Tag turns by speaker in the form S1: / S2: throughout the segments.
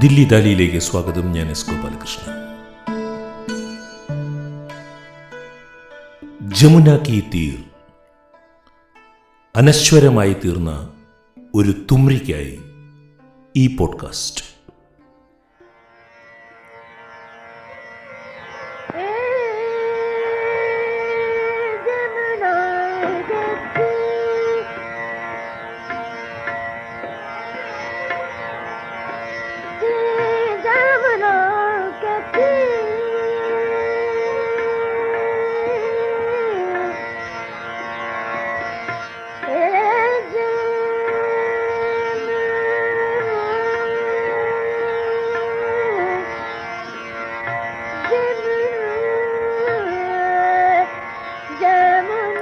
S1: ദില്ലി ദാലിയിലേക്ക് സ്വാഗതം. ഞാൻ എസ് ഗോപാലകൃഷ്ണൻ. ജമുന കി തീർ. അനശ്വരമായി തീർന്ന ഒരു തുമ്രിക്കായി ഈ പോഡ്കാസ്റ്റ്.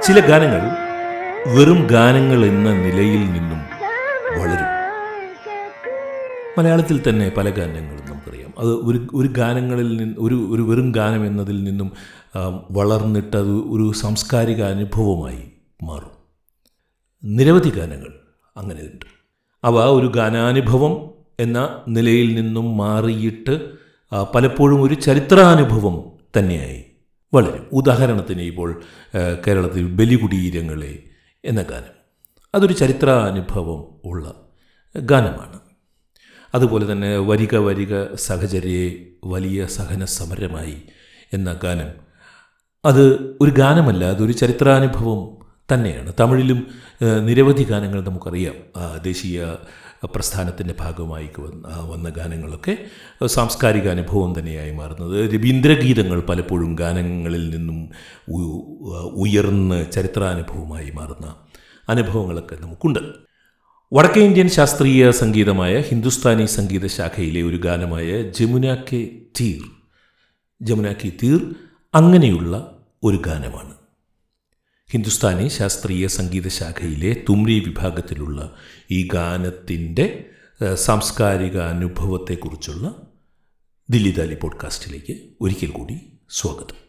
S1: ചില ഗാനങ്ങൾ വെറും ഗാനങ്ങൾ എന്ന നിലയിൽ നിന്നും വളരും. മലയാളത്തിൽ തന്നെ പല ഗാനങ്ങളും നമുക്കറിയാം. അത് ഒരു ഒരു ഗാനങ്ങളിൽ നിന്ന് ഒരു ഒരു വെറും ഗാനം എന്നതിൽ നിന്നും വളർന്നിട്ട് അത് ഒരു സാംസ്കാരിക അനുഭവമായി മാറും. നിരവധി ഗാനങ്ങൾ അങ്ങനെ ഉണ്ട് അവ ഒരു ഗാനാനുഭവം എന്ന നിലയിൽ നിന്നും മാറിയിട്ട് പലപ്പോഴും ഒരു ചരിത്രാനുഭവം തന്നെയായി വളരും ഉദാഹരണത്തിന് ഇപ്പോൾ കേരളത്തിൽ ബലികുടീരങ്ങളെ എന്ന ഗാനം. അതൊരു ചരിത്രാനുഭവം ഉള്ള ഗാനമാണ്. അതുപോലെ തന്നെ വരിക വരിക സഹചര്യയെ വലിയ സഹന സമരമായി എന്ന ഗാനം. അത് ഒരു ഗാനമല്ല അതൊരു ചരിത്രാനുഭവം തന്നെയാണ്. തമിഴിലും നിരവധി ഗാനങ്ങൾ നമുക്കറിയാം. ദേശീയ പ്രസ്ഥാനത്തിന്റെ ഭാഗമായി വന്ന വന്ന ഗാനങ്ങളൊക്കെ സാംസ്കാരിക അനുഭവം തന്നെയായി മാറുന്നത്. രവീന്ദ്രഗീതങ്ങൾ പലപ്പോഴും ഗാനങ്ങളിൽ നിന്നും ഉയർന്ന് ചരിത്രാനുഭവമായി മാറുന്ന അനുഭവങ്ങളൊക്കെ നമുക്കുണ്ട്. വടക്കേ ഇന്ത്യൻ ശാസ്ത്രീയ സംഗീതമായ ഹിന്ദുസ്ഥാനി സംഗീത ശാഖയിലെ ഒരു ഗാനമായ ജമുന കെ തീർ ജമുന കെ തീർ അങ്ങനെയുള്ള ഒരു ഗാനമാണ്. ഹിന്ദുസ്ഥാനി ശാസ്ത്രീയ സംഗീത ശാഖയിലെ തുമ്രി വിഭാഗത്തിലുള്ള ഈ ഗാനത്തിന്റെ സാംസ്കാരിക അനുഭവത്തെക്കുറിച്ചുള്ള ദില്ലിദാലി പോഡ്കാസ്റ്റിലേക്ക് ഒരിക്കൽ കൂടി സ്വാഗതം.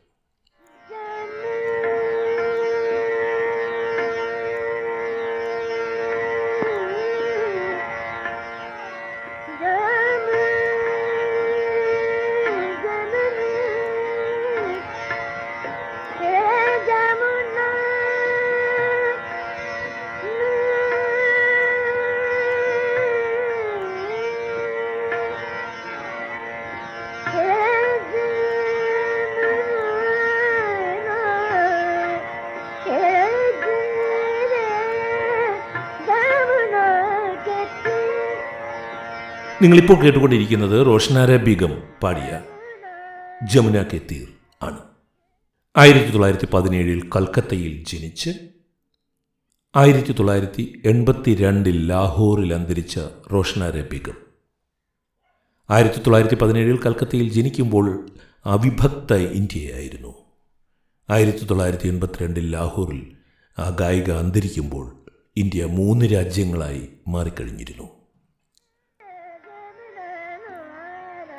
S1: നിങ്ങളിപ്പോൾ കേട്ടുകൊണ്ടിരിക്കുന്നത് റോഷനാര ബീഗം പാടിയ ജമുന കെ തീർ ആണ്. ആയിരത്തി തൊള്ളായിരത്തി പതിനേഴിൽ കൽക്കത്തയിൽ ജനിച്ച് ആയിരത്തി തൊള്ളായിരത്തി എൺപത്തി രണ്ടിൽ ലാഹോറിൽ അന്തരിച്ച റോഷനാര ബീഗം. ആയിരത്തി തൊള്ളായിരത്തി പതിനേഴിൽ കൽക്കത്തയിൽ ജനിക്കുമ്പോൾ അവിഭക്ത ഇന്ത്യയായിരുന്നു. ആയിരത്തി തൊള്ളായിരത്തി എൺപത്തിരണ്ടിൽ ലാഹോറിൽ ആ ഗായിക അന്തരിക്കുമ്പോൾ ഇന്ത്യ മൂന്ന് രാജ്യങ്ങളായി മാറിക്കഴിഞ്ഞിരുന്നു.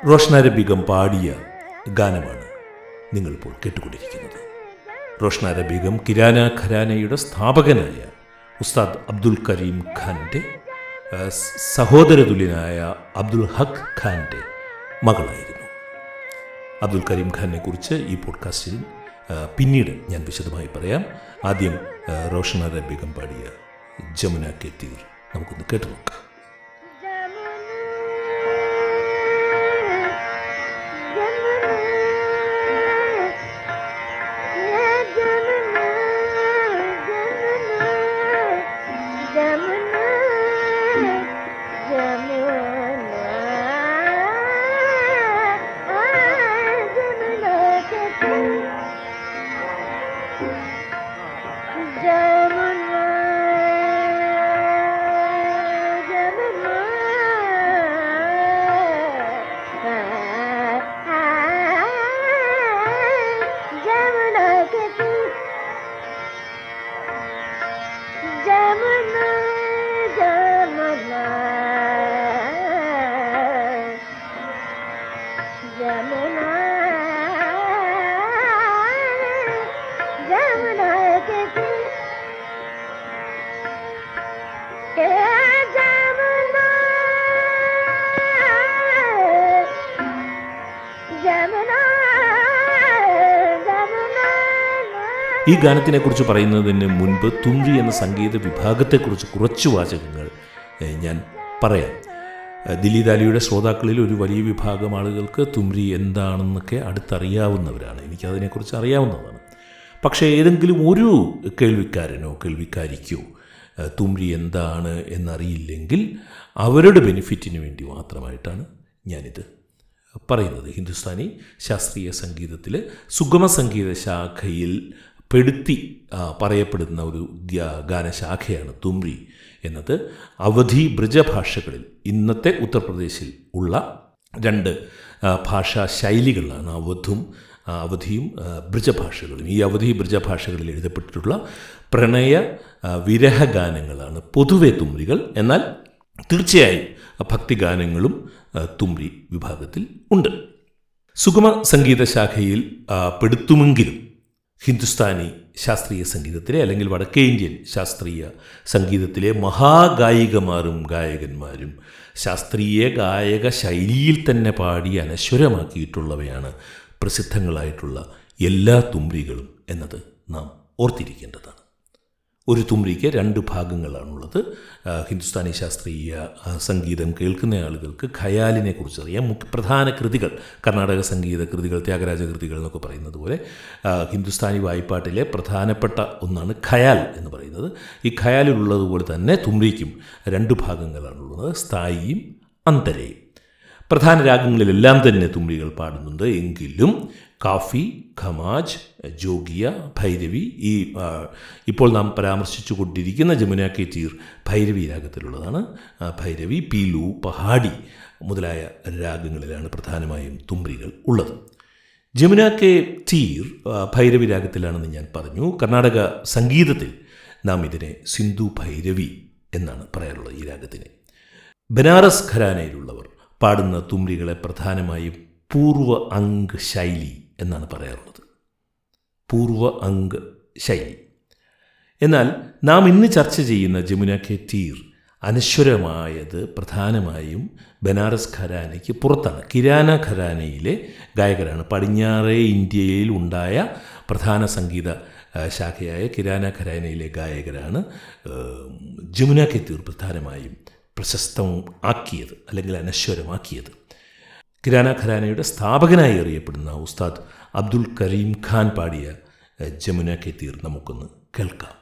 S1: റോഷനാര ബീഗം പാടിയ ഗാനമാണ് നിങ്ങളിപ്പോൾ കേട്ടുകൊണ്ടിരിക്കുന്നത്. റോഷ്നാരബീഗം കിരാന ഖരാനയുടെ സ്ഥാപകനായ ഉസ്താദ് അബ്ദുൽ കരീം ഖാന്റെ സഹോദരതുല്യനായ അബ്ദുൽ ഹഖ് ഖാന്റെ മകളായിരുന്നു. അബ്ദുൽ കരീം ഖാനെ കുറിച്ച് ഈ പോഡ്കാസ്റ്റിൽ പിന്നീട് ഞാൻ വിശദമായി പറയാം. ആദ്യം ആ, റോഷനാര ബീഗം പാടിയ ജമുന കെ തീർ നമുക്കൊന്ന് കേട്ടു നോക്കാം ഈ ഗാനത്തിനെ കുറിച്ച് പറയുന്നതിന് മുൻപ് തുമ്പി എന്ന സംഗീത വിഭാഗത്തെക്കുറിച്ച് കുറച്ച് വാചകങ്ങൾ ഞാൻ പറയാം. ദില്ലി ദാലിയുടെ ശ്രോതാക്കളിൽ ഒരു വലിയ വിഭാഗം ആളുകൾക്ക് തുമ്രി എന്താണെന്നൊക്കെ അടുത്തറിയാവുന്നവരാണ്. എനിക്കതിനെക്കുറിച്ച് അറിയാവുന്നതാണ്. പക്ഷേ ഏതെങ്കിലും ഒരു കേൾവിക്കാരനോ കേൾവിക്കാരിക്കോ തുമ്പി എന്താണ് എന്നറിയില്ലെങ്കിൽ അവരുടെ ബെനിഫിറ്റിന് വേണ്ടി മാത്രമായിട്ടാണ് ഞാനിത് പറയുന്നത്. ഹിന്ദുസ്ഥാനി ശാസ്ത്രീയ സംഗീതത്തിൽ സുഗമ സംഗീത ശാഖയിൽ പെടുത്തി പറയപ്പെടുന്ന ഒരു ഗാനശാഖയാണ് തുമ്രി എന്നത്. അവധി ബ്രജഭാഷകളിൽ ഇന്നത്തെ ഉത്തർപ്രദേശിൽ ഉള്ള രണ്ട് ഭാഷാ ശൈലികളാണ് അവധും അവധിയും ബ്രിജഭാഷകളും. ഈ അവധി ബ്രജഭാഷകളിൽ എഴുതപ്പെട്ടിട്ടുള്ള പ്രണയ വിരഹ വിരഹഗാനങ്ങളാണ് പൊതുവെ തുമ്രികൾ. എന്നാൽ തീർച്ചയായും ഭക്തിഗാനങ്ങളും തുമ്പി വിഭാഗത്തിൽ ഉണ്ട്. സുഗമ സംഗീത ശാഖയിൽ പെടുത്തുമെങ്കിലും ഹിന്ദുസ്ഥാനി ശാസ്ത്രീയ സംഗീതത്തിലെ അല്ലെങ്കിൽ വടക്കേ ഇന്ത്യൻ ശാസ്ത്രീയ സംഗീതത്തിലെ മഹാഗായികമാരും ഗായകന്മാരും ശാസ്ത്രീയ ഗായക ശൈലിയിൽ തന്നെ പാടി അനശ്വരമാക്കിയിട്ടുള്ളവയാണ് പ്രസിദ്ധങ്ങളായിട്ടുള്ള എല്ലാ തുമ്പികളും എന്നത് നാം ഓർത്തിരിക്കേണ്ടതാണ്. ഒരു തുമ്രിക്ക് രണ്ട് ഭാഗങ്ങളാണുള്ളത്. ഹിന്ദുസ്ഥാനി ശാസ്ത്രീയ സംഗീതം കേൾക്കുന്ന ആളുകൾക്ക് ഖയാലിനെ കുറിച്ച് അറിയാം. മുഖ്യ പ്രധാന കൃതികൾ കർണാടക സംഗീത കൃതികൾ ത്യാഗരാജ കൃതികൾ എന്നൊക്കെ പറയുന്നത് പോലെ ഹിന്ദുസ്ഥാനി വായ്പാട്ടിലെ പ്രധാനപ്പെട്ട ഒന്നാണ് ഖയാൽ എന്ന് പറയുന്നത്. ഈ ഖയാലിലുള്ളതുപോലെ തന്നെ തുമ്രിക്കും രണ്ട് ഭാഗങ്ങളാണുള്ളത്. സ്ഥായിയും അന്തരയും. പ്രധാന രാഗങ്ങളിലെല്ലാം തന്നെ തുമ്പികൾ പാടുന്നുണ്ട്. എങ്കിലും കാഫി ഖമാജ് ജോഗിയ ഭൈരവി ഈ ഇപ്പോൾ നാം പരാമർശിച്ചു കൊണ്ടിരിക്കുന്ന ജമുന കെ തീർ ഭൈരവി രാഗത്തിലുള്ളതാണ്. ഭൈരവി പീലു പഹാടി മുതലായ രാഗങ്ങളിലാണ് പ്രധാനമായും തുമ്പികൾ ഉള്ളത്. ജമുന കെ തീർ ഭൈരവി രാഗത്തിലാണെന്ന് ഞാൻ പറഞ്ഞു. കർണാടക സംഗീതത്തിൽ നാം ഇതിനെ സിന്ധു ഭൈരവി എന്നാണ് പറയാറുള്ളത് ഈ രാഗത്തിനെ. ബനാറസ് ഘരാനയിലുള്ളവർ പാടുന്ന തുമ്രികളെ പ്രധാനമായും പൂർവ അങ്ക് ശൈലി എന്നാണ് പറയാറുള്ളത്. പൂർവ അങ്ക് ശൈലി. എന്നാൽ നാം ഇന്ന് ചർച്ച ചെയ്യുന്ന ജമുന കെ തീർ അനശ്വരമായത് പ്രധാനമായും ബനാറസ് ഖരാനയ്ക്ക് പുറത്താണ്. കിരാന ഖരാനയിലെ ഗായകരാണ്. പടിഞ്ഞാറേ ഇന്ത്യയിൽ ഉണ്ടായ പ്രധാന സംഗീത ശാഖയായ കിരാന ഖരാനയിലെ ഗായകരാണ് ജമുന കെ തീർ പ്രധാനമായും പ്രശസ്തം ആക്കിയത് അല്ലെങ്കിൽ അനശ്വരമാക്കിയത്. കിരാന ഖരാനയുടെ സ്ഥാപകനായി അറിയപ്പെടുന്ന ഉസ്താദ് അബ്ദുൽ കരീം ഖാൻ പാടിയ ജമുന കെ തീർ നമുക്കൊന്ന് കേൾക്കാം.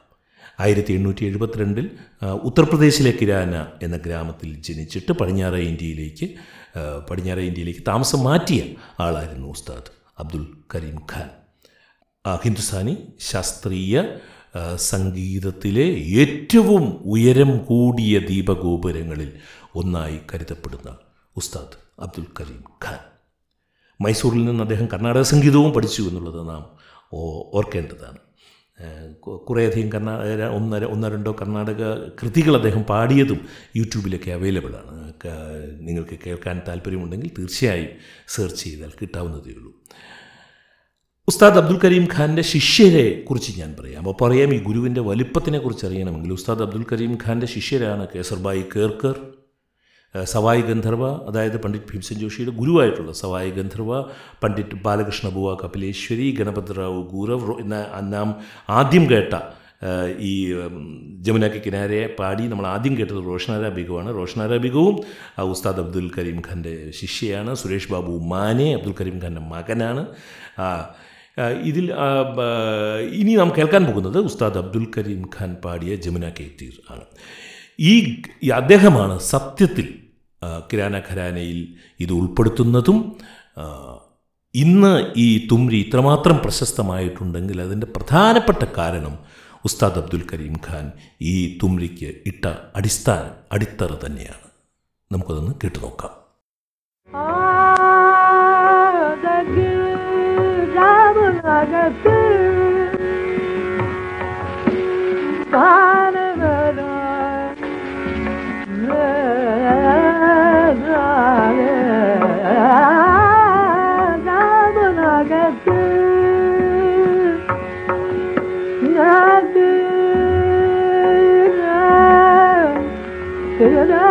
S1: ആയിരത്തി എണ്ണൂറ്റി എഴുപത്തിരണ്ടിൽ ഉത്തർപ്രദേശിലെ കിരാന എന്ന ഗ്രാമത്തിൽ ജനിച്ചിട്ട് പടിഞ്ഞാറ ഇന്ത്യയിലേക്ക് പടിഞ്ഞാറ ഇന്ത്യയിലേക്ക് താമസം മാറ്റിയ ആളായിരുന്നു ഉസ്താദ് അബ്ദുൽ കരീം ഖാൻ. ഹിന്ദുസ്ഥാനി ശാസ്ത്രീയ സംഗീതത്തിലെ ഏറ്റവും ഉയരം കൂടിയ ദീപഗോപുരങ്ങളിൽ ഒന്നായി കരുതപ്പെടുന്ന ഉസ്താദ് അബ്ദുൽ കരീം ഖാൻ. മൈസൂരിൽ നിന്ന് അദ്ദേഹം കർണാടക സംഗീതവും പഠിച്ചു എന്നുള്ളത് നാം ഓർക്കേണ്ടതാണ്. കുറേയധികം കർണാടക ഒന്നര ഒന്നോ രണ്ടോ കർണാടക കൃതികൾ അദ്ദേഹം പാടിയതും യൂട്യൂബിലൊക്കെ അവൈലബിൾ ആണ്. നിങ്ങൾക്ക് കേൾക്കാൻ താല്പര്യമുണ്ടെങ്കിൽ തീർച്ചയായും സെർച്ച് ചെയ്താൽ കിട്ടാവുന്നതേ ഉള്ളൂ. ഉസ്താദ് അബ്ദുൽ കരീം ഖാന്റെ ശിഷ്യരെ കുറിച്ച് ഞാൻ പറയാം. അപ്പോൾ പറയാം ഈ ഗുരുവിന്റെ വലിപ്പത്തിനെ കുറിച്ച് അറിയണമെങ്കിൽ ഉസ്താദ് അബ്ദുൽ കരീം ഖാന്റെ ശിഷ്യരാണ് കേസർബായി കേർക്കർ സവായ് ഗന്ധർവ അതായത് പണ്ഡിറ്റ് ഭീംസൻ ജോഷിയുടെ ഗുരുവായിട്ടുള്ള സവായ് ഗന്ധർവ പണ്ഡിറ്റ് ബാലകൃഷ്ണ ബുവ കപിലേശ്വരി ഗണപതിറാവു ഗൂരവ് നാം ആദ്യം കേട്ട ഈ ജമുനാക്കി കിനാരയെ കിനാരെ പാടി നമ്മൾ ആദ്യം കേട്ടത് റോഷനാര ബിഗുവാണ്. റോഷനാര ബിഗുവും ഉസ്താദ് അബ്ദുൽ കരീം ഖാന്റെ ശിഷ്യയാണ്. സുരേഷ് ബാബു മാനെ അബ്ദുൽ കരീം ഖാന്റെ മകനാണ്. ഇതിൽ ഇനി നാം കേൾക്കാൻ പോകുന്നത് ഉസ്താദ് അബ്ദുൽ കരീം ഖാൻ പാടിയ ജമുന കെ തീർ ആണ്. ഈ അദ്ദേഹമാണ് സത്യത്തിൽ കിരാന ഖരാനയിൽ ഇത് ഉൾപ്പെടുത്തുന്നതും ഇന്ന് ഈ തുമ്രി ഇത്രമാത്രം പ്രശസ്തമായിട്ടുണ്ടെങ്കിൽ അതിന്റെ പ്രധാനപ്പെട്ട കാരണം ഉസ്താദ് അബ്ദുൽ കരീം ഖാൻ ഈ തുമ്രിക്ക് ഇട്ട അടിസ്ഥാനം അടിത്തറ തന്നെയാണ്. നമുക്കതൊന്ന് കേട്ടു നോക്കാം.
S2: da da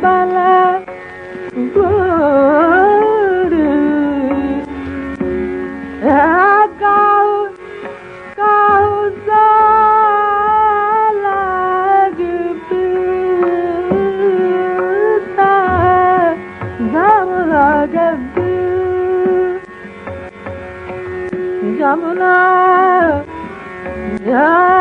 S2: bala buru agao causa la gubita zamla gabu zamla Yeah.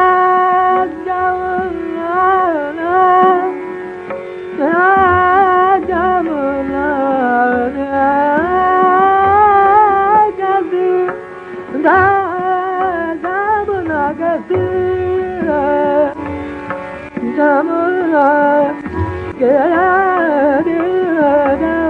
S2: I got Gadira, Gadira, Gadira, Gadira, Gadira, Gadira, Gadira, Gadira, Gadira, Gadira, Gadira, Gadira,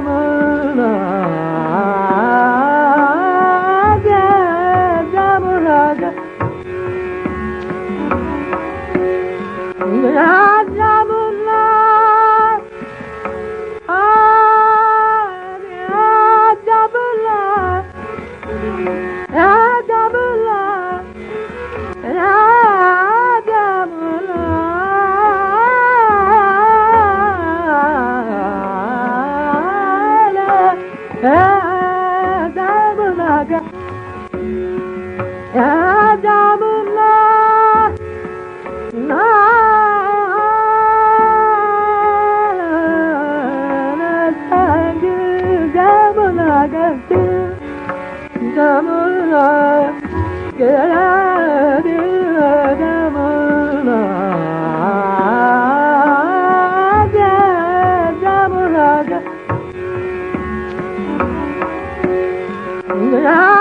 S2: Ah.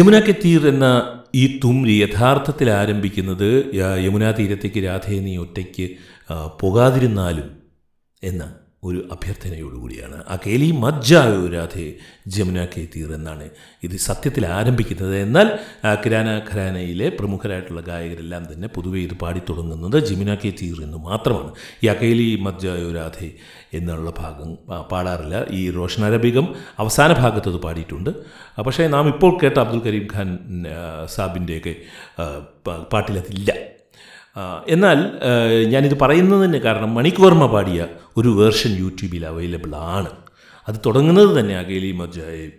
S1: Jamuna K തീർ എന്ന ഈ തുമ്രി യഥാർത്ഥത്തിൽ ആരംഭിക്കുന്നത് യമുനാ തീരത്തേക്ക് രാധേ നീ ഒറ്റയ്ക്ക് പോകാതിരുന്നാലും എന്ന്
S3: ഒരു അഭ്യർത്ഥനയോടുകൂടിയാണ്. ആ കേലി മജ്ജായോ രാധേ ജമുന കെ തീർ എന്നാണ് ഇത് സത്യത്തിൽ ആരംഭിക്കുന്നത്. എന്നാൽ കിരാന ഖരാനയിലെ പ്രമുഖരായിട്ടുള്ള ഗായകരെല്ലാം തന്നെ പൊതുവെ ഇത് പാടിത്തുടങ്ങുന്നത് ജമുന കെ തീർ എന്ന് മാത്രമാണ്. ഈ അകേലി മജ്ജായോ രാധേ എന്നുള്ള ഭാഗം പാടാറില്ല. ഈ റോഷൻ അരബികം അവസാന ഭാഗത്ത് അത് പാടിയിട്ടുണ്ട് പക്ഷേ നാം ഇപ്പോൾ കേട്ട അബ്ദുൽ കരീം ഖാൻ സാബിന്റെയൊക്കെ പാട്ടിലതില്ല. എന്നാൽ ഞാനിത് പറയുന്നതിന് കാരണം മണിക്വർമ്മ പാടിയ ഒരു വേർഷൻ യൂട്യൂബിൽ അവൈലബിൾ ആണ്. അത് തുടങ്ങുന്നത് തന്നെ അകേലി മജായ്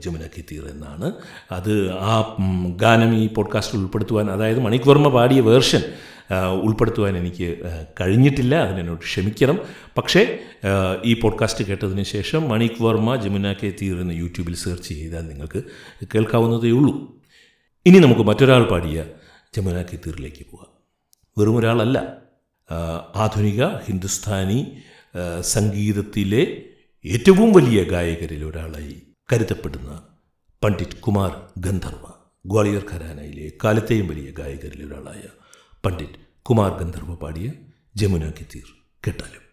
S3: ജമുന കിത്തീർ എന്നാണ്. അത് ആ ഗാനം ഈ പോഡ്കാസ്റ്റിൽ ഉൾപ്പെടുത്തുവാൻ അതായത് മണിക്കൂർമ്മ പാടിയ വേർഷൻ ഉൾപ്പെടുത്തുവാൻ എനിക്ക് കഴിഞ്ഞിട്ടില്ല. അതിനോട് ക്ഷമിക്കണം. പക്ഷേ ഈ പോഡ്കാസ്റ്റ് കേട്ടതിന് ശേഷം മണിക് വർമ്മ ജമുന കെ തീർ എന്ന് യൂട്യൂബിൽ സെർച്ച് ചെയ്താൽ നിങ്ങൾക്ക് കേൾക്കാവുന്നതേ ഉള്ളൂ ഇനി നമുക്ക് മറ്റൊരാൾ പാടിയ ജമുന കെ തീറിലേക്ക് പോകാം വെറും ഒരാളല്ല ആധുനിക ഹിന്ദുസ്ഥാനി സംഗീതത്തിലെ ഏറ്റവും വലിയ ഗായകരിൽ ഒരാളായി കരുതപ്പെടുന്ന പണ്ഡിറ്റ് കുമാർ ഗന്ധർവ. ഗ്വാളിയർ ഖരാനയിലെ കാലത്തെയും വലിയ ഗായകരിൽ ഒരാളായ പണ്ഡിറ്റ് കുമാർ ഗന്ധർവ പാടിയ ജമുന കിത്തീർ കേട്ടാലും.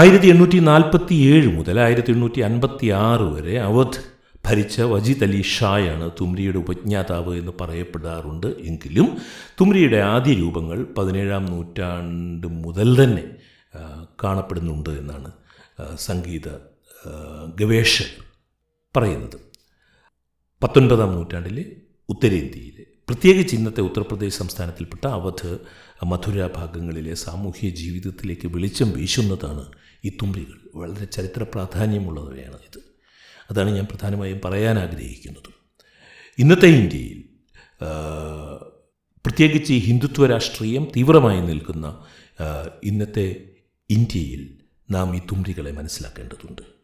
S4: ആയിരത്തി എണ്ണൂറ്റി നാൽപ്പത്തി ഏഴ് മുതൽ ആയിരത്തി എണ്ണൂറ്റി അൻപത്തി ആറ് വരെ അവധ് ഭരിച്ച വജീദ് അലി ഷായാണ് തുമ്രിയുടെ ഉപജ്ഞാതാവ് എന്ന് പറയപ്പെടാറുണ്ട് എങ്കിലും തുമ്രിയുടെ ആദ്യ രൂപങ്ങൾ പതിനേഴാം നൂറ്റാണ്ട് മുതൽ തന്നെ കാണപ്പെടുന്നുണ്ട് എന്നാണ് സംഗീത ഗവേഷകർ പറയുന്നത്. പത്തൊൻപതാം നൂറ്റാണ്ടിലെ ഉത്തരേന്ത്യയിലെ പ്രത്യേകിച്ച് ഇന്നത്തെ ഉത്തർപ്രദേശ് സംസ്ഥാനത്തിൽപ്പെട്ട അവധ് മധുര ഭാഗങ്ങളിലെ സാമൂഹ്യ ജീവിതത്തിലേക്ക് വെളിച്ചം വീശുന്നതാണ് ഈ തുമ്പികൾ. വളരെ ചരിത്ര പ്രാധാന്യമുള്ളവയാണ് ഇത്. അതാണ് ഞാൻ പ്രധാനമായും പറയാൻ ആഗ്രഹിക്കുന്നത്. ഇന്നത്തെ ഇന്ത്യയിൽ പ്രത്യേകിച്ച് ഈ ഹിന്ദുത്വ രാഷ്ട്രീയം തീവ്രമായി നിൽക്കുന്ന ഇന്നത്തെ ഇന്ത്യയിൽ നാം ഈ തുമ്പികളെ മനസ്സിലാക്കേണ്ടതുണ്ട്.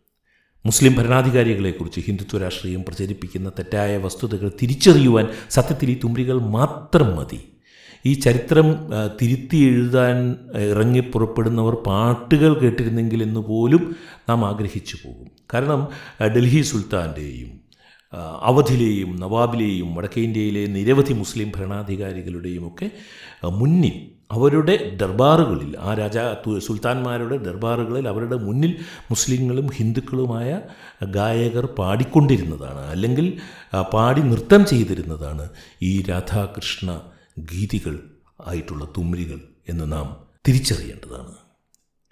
S4: മുസ്ലിം ഭരണാധികാരികളെക്കുറിച്ച് ഹിന്ദുത്വ രാഷ്ട്രീയം പ്രചരിപ്പിക്കുന്ന തെറ്റായ വസ്തുതകൾ തിരിച്ചറിയുവാൻ സത്യത്തിൽ ഈ തുമ്പികൾ മാത്രം മതി. ഈ ചരിത്രം തിരുത്തി എഴുതാൻ ഇറങ്ങി പുറപ്പെടുന്നവർ പാട്ടുകൾ കേട്ടിരുന്നെങ്കിൽ എന്ന് പോലും നാം ആഗ്രഹിച്ചു പോകും. കാരണം ഡൽഹി സുൽത്താന്റെയും അവധിലെയും നവാബിലെയും വടക്കേ ഇന്ത്യയിലെ നിരവധി മുസ്ലിം ഭരണാധികാരികളുടെയും ഒക്കെ മുന്നിൽ അവരുടെ ദർബാറുകളിൽ ആ രാജാ സുൽത്താൻമാരുടെ ദർബാറുകളിൽ അവരുടെ മുന്നിൽ മുസ്ലിങ്ങളും ഹിന്ദുക്കളുമായ ഗായകർ പാടിക്കൊണ്ടിരുന്നതാണ്. അല്ലെങ്കിൽ പാടി നൃത്തം ചെയ്തിരുന്നതാണ് ഈ രാധാകൃഷ്ണ ഗീതികൾ ആയിട്ടുള്ള തുമ്രികൾ എന്ന് നാം തിരിച്ചറിയേണ്ടതാണ്.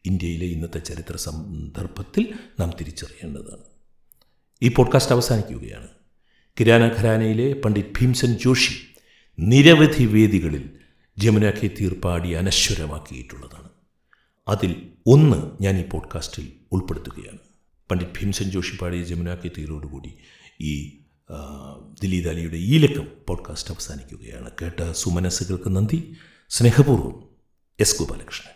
S4: ഇന്ത്യയിലെ ഇന്നത്തെ ചരിത്ര സന്ദർഭത്തിൽ നാം തിരിച്ചറിയേണ്ടതാണ്. ഈ പോഡ്കാസ്റ്റ് അവസാനിക്കുകയാണ്. കിരാന ഖരാനയിലെ പണ്ഡിറ്റ് ഭീംസൻ ജോഷി നിരവധി വേദികളിൽ ജമുന തീർപ്പാടി അനശ്വരമാക്കിയിട്ടുള്ളതാണ്. അതിൽ ഒന്ന് ഞാൻ ഈ പോഡ്കാസ്റ്റിൽ ഉൾപ്പെടുത്തുകയാണ്. പണ്ഡിറ്റ് ഭീംസൻ ജോഷി പാടിയ ജമുന തീരോടുകൂടി ഈ ദിലീപ് അലിയുടെ ഈ ലക്കം പോഡ്കാസ്റ്റ് അവസാനിക്കുകയാണ്. കേട്ട സുമനസ്സുകൾക്ക് നന്ദി. സ്നേഹപൂർവം S Gopalakrishnan.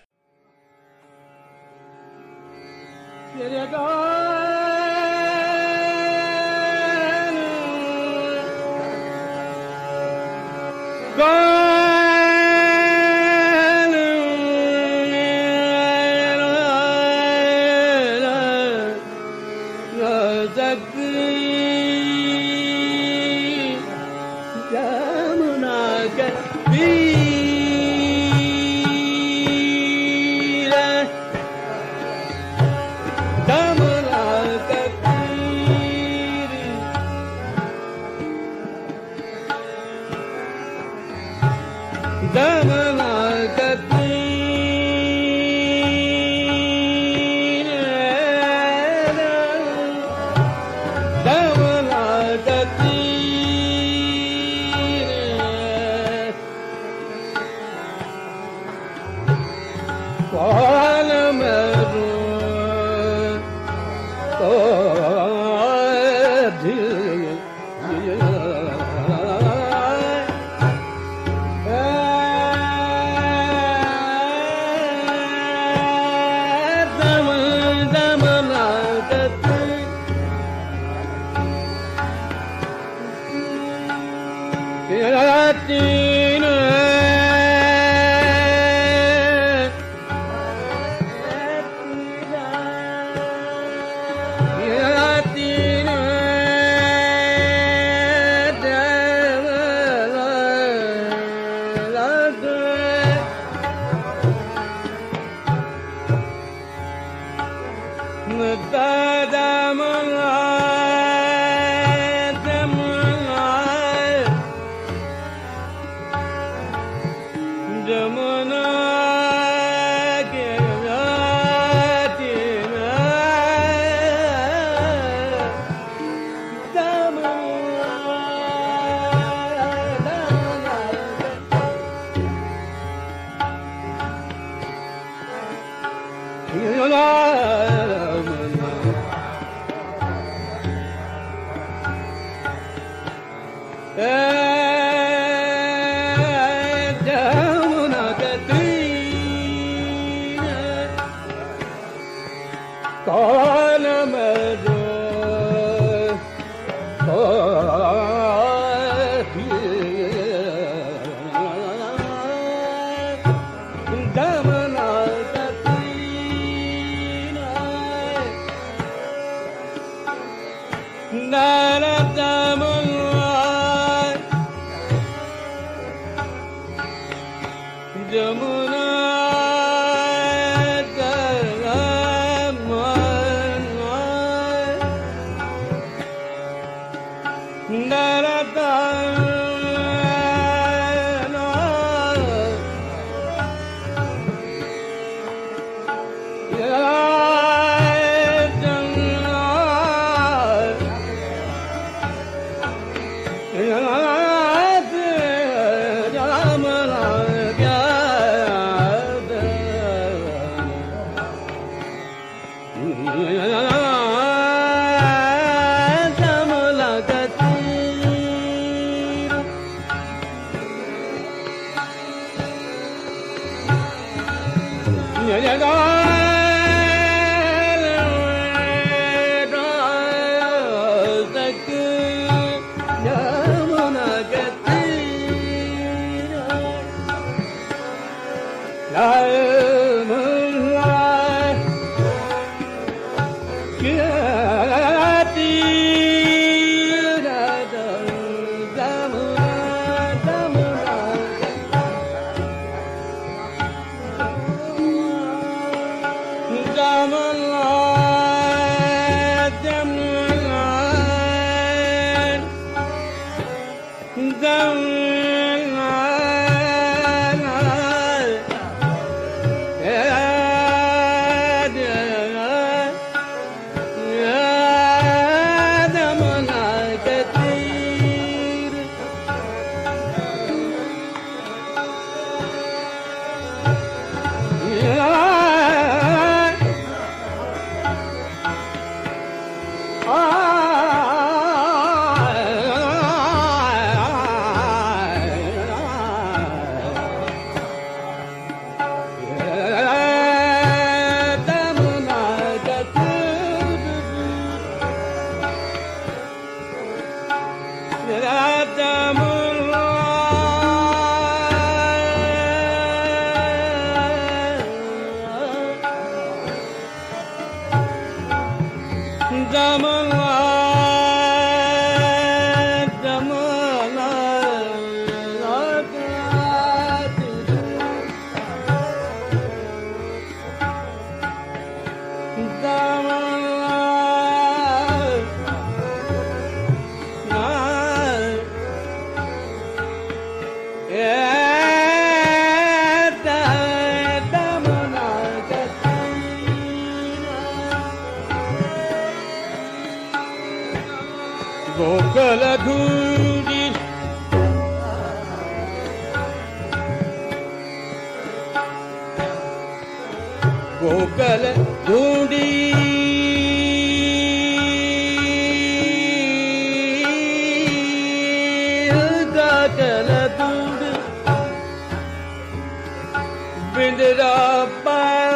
S4: Dadamullah. 정은 Adamu. opened it up by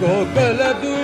S4: गोकलदु